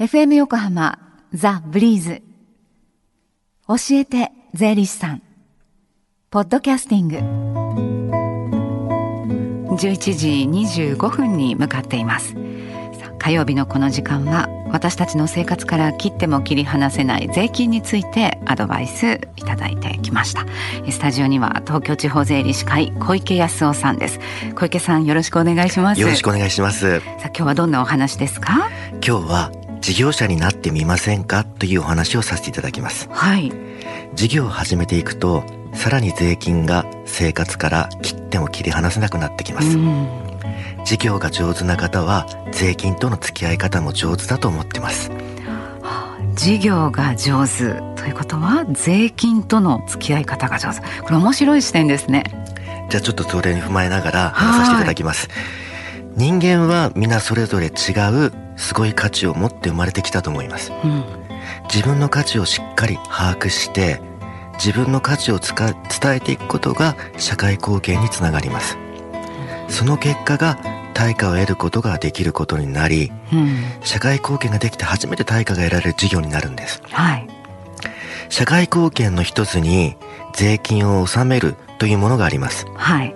FM 横浜ザ・ブリーズ。教えて税理士さん。ポッドキャスティング。11時25分に向かっています。火曜日のこの時間は私たちの生活から切っても切り離せない税金についてアドバイスいただいてきました。スタジオには東京地方税理士会小池康夫さんです。小池さんよろしくお願いします。よろしくお願いします。さあ今日はどんなお話ですか？今日は事業者になってみませんかというお話をさせていただきます。はい。事業を始めていくとさらに税金が生活から切っても切り離せなくなってきます、事業が上手な方は税金との付き合い方も上手だと思ってます。事業が上手ということは税金との付き合い方が上手。これ面白い視点ですね。じゃあちょっとそれに踏まえながら話させていただきます。人間は皆それぞれ違うすごい価値を持って生まれてきたと思います、うん、自分の価値をしっかり把握して自分の価値を伝えていくことが社会貢献につながります。その結果が対価を得ることができることになり、うん、社会貢献ができて初めて対価が得られる事業になるんです。はい。社会貢献の一つに税金を納めるというものがあります。はい、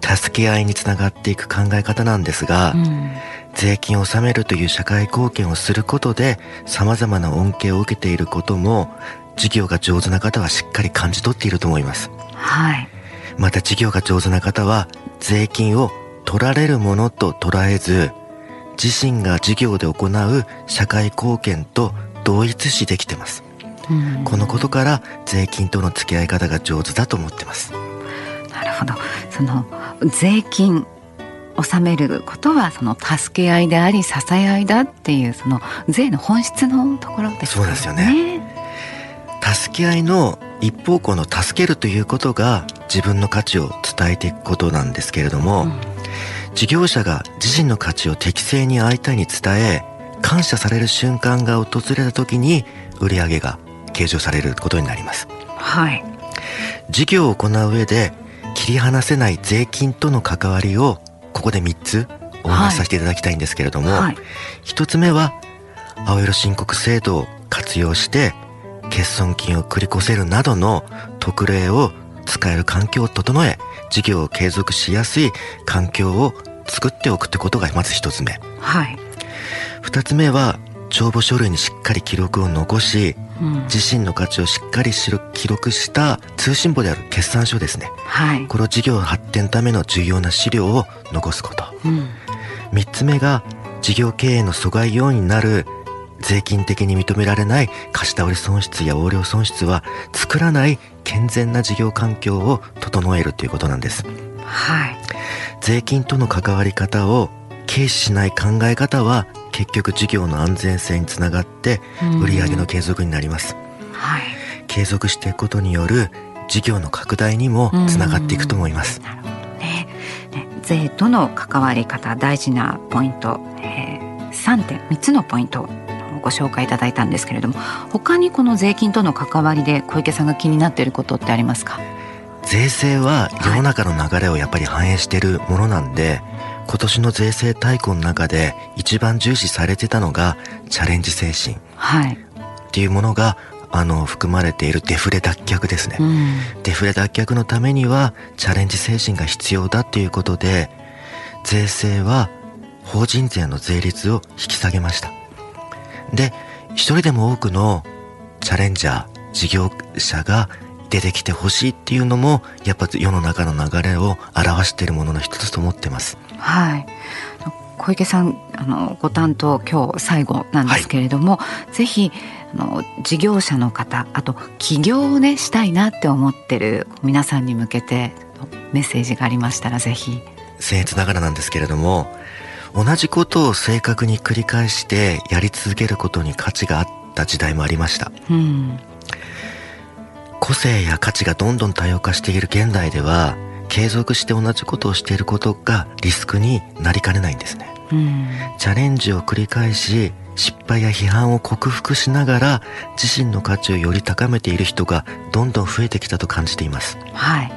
助け合いにつながっていく考え方なんですが、うん税金を納めるという社会貢献をすることで様々な恩恵を受けていることも事業が上手な方はしっかり感じ取っていると思います。はい。また事業が上手な方は税金を取られるものと捉えず自身が事業で行う社会貢献と同一視できてます。うん。このことから税金との付き合い方が上手だと思ってます。なるほど。その税金納めることはその助け合いであり支え合いだっていうその税の本質のところですそうですよね。助け合いの一方向の助けるということが自分の価値を伝えていくことなんですけれども、うん。事業者が自身の価値を適正に相手に伝え感謝される瞬間が訪れた時に売り上げが計上されることになります。はい。事業を行う上で切り離せない税金との関わりをここで3つお話しさせていただきたいんですけれども、はい。1つ目は青色申告制度を活用して欠損金を繰り越せるなどの特例を使える環境を整え事業を継続しやすい環境を作っておくってことがまず1つ目。はい、2つ目は帳簿書類にしっかり記録を残しうん。自身の価値をしっかり記録した通信簿である決算書ですね。はい。これを事業発展のための重要な資料を残すこと。うん。3つ目が事業経営の阻害要因になる税金的に認められない貸し倒れ損失や横領損失は作らない健全な事業環境を整えるということなんです。はい。税金との関わり方を軽視しない考え方は結局事業の安全性につながってうん。売上の継続になります。はい。継続していくことによる事業の拡大にもつながっていくと思います。なるほどね。ね税との関わり方大事なポイント、えー、3点3つのポイントをご紹介いただいたんですけれども他にこの税金との関わりで小池さんが気になっていることってありますか？税制は世の中の流れをやっぱり反映しているものなんで、今年の税制大綱の中で一番重視されてたのがチャレンジ精神。っはい、ていうものがあの含まれているデフレ脱却ですね、うん。デフレ脱却のためにはチャレンジ精神が必要だということで税制は法人税の税率を引き下げました。で一人でも多くのチャレンジャー事業者が出てきてほしいっていうのもやっぱ世の中の流れを表しているものの一つと思ってます。はい。小池さんあのご担当今日最後なんですけれども、ぜひあの事業者の方あと起業をねしたいなって思ってる皆さんに向けてメッセージがありましたらぜひ。僭越ながらなんですけれども同じことを正確に繰り返してやり続けることに価値があった時代もありました。うん個性や価値がどんどん多様化している現代では継続して同じことをしていることがリスクになりかねないんですね。うん。チャレンジを繰り返し失敗や批判を克服しながら自身の価値をより高めている人がどんどん増えてきたと感じています。はい。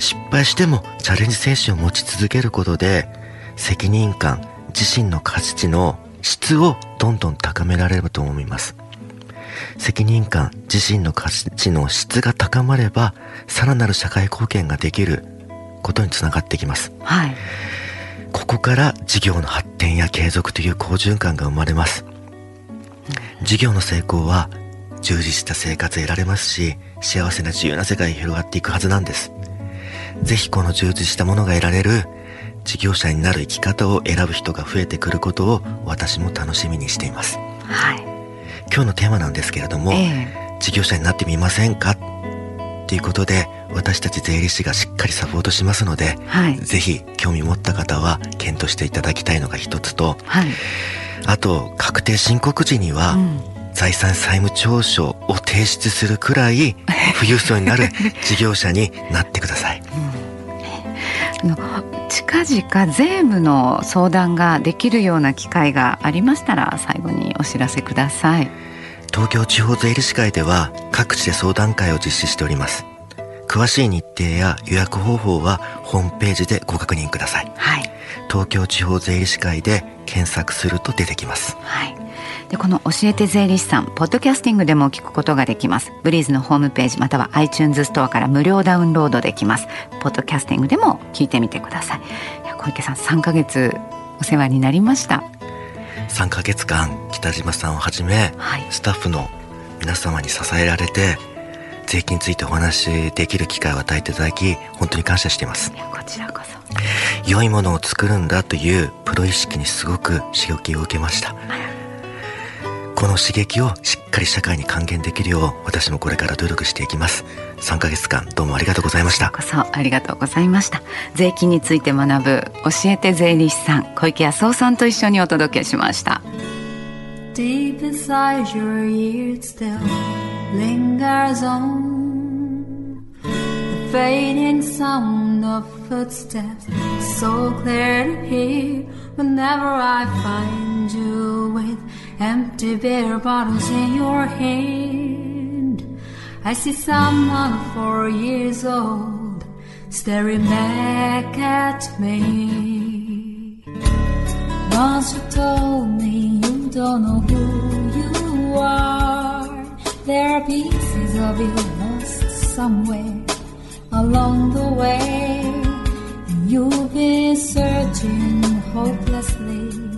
失敗してもチャレンジ精神を持ち続けることで責任感自身の価値の質をどんどん高められればと思います責任感自身の価値の質が高まればさらなる社会貢献ができることにつながってきます、はい。ここから事業の発展や継続という好循環が生まれます。事業の成功は充実した生活を得られますし幸せな自由な世界に広がっていくはずなんです。ぜひこの充実したものが得られる事業者になる生き方を選ぶ人が増えてくることを私も楽しみにしています。はい今日のテーマなんですけれども、ええ。事業者になってみませんか？っていうことで私たち税理士がしっかりサポートしますので、はい。ぜひ興味持った方は検討していただきたいのが一つとはい。あと確定申告時には、うん。財産債務調書を提出するくらい 富裕層になる事業者になってください。あの近々税務の相談ができるような機会がありましたら最後にお知らせください。東京地方税理士会では各地で相談会を実施しております。詳しい日程や予約方法はホームページでご確認ください。はい。東京地方税理士会で検索すると出てきます。はいでこの教えて税理士さんポッドキャスティングでも聞くことができます。ブリーズのホームページまたは iTunes ストアから無料ダウンロードできます。ポッドキャスティングでも聞いてみてください。小池さん3ヶ月お世話になりました。3ヶ月間北島さんをはじめはい。スタッフの皆様に支えられて税金についてお話しできる機会を与えていただき本当に感謝しています。こちらこそ。良いものを作るんだというプロ意識にすごく刺激を受けましたこの刺激をしっかり社会に還元できるよう私もこれから努力していきます。3ヶ月間どうもありがとうございました。こそありがとうございました。税金について学ぶ教えて税理士さん小池康夫さんと一緒にお届けしました。Deep inside your ears still lingers on the fading sound of footsteps, so clear to hear whenever I find you with empty beer bottles in your hand. I see someone four years old staring back at me. Once you told me you don't know who you are. There are pieces of you lost somewhere along the way. And you've been searching hopelessly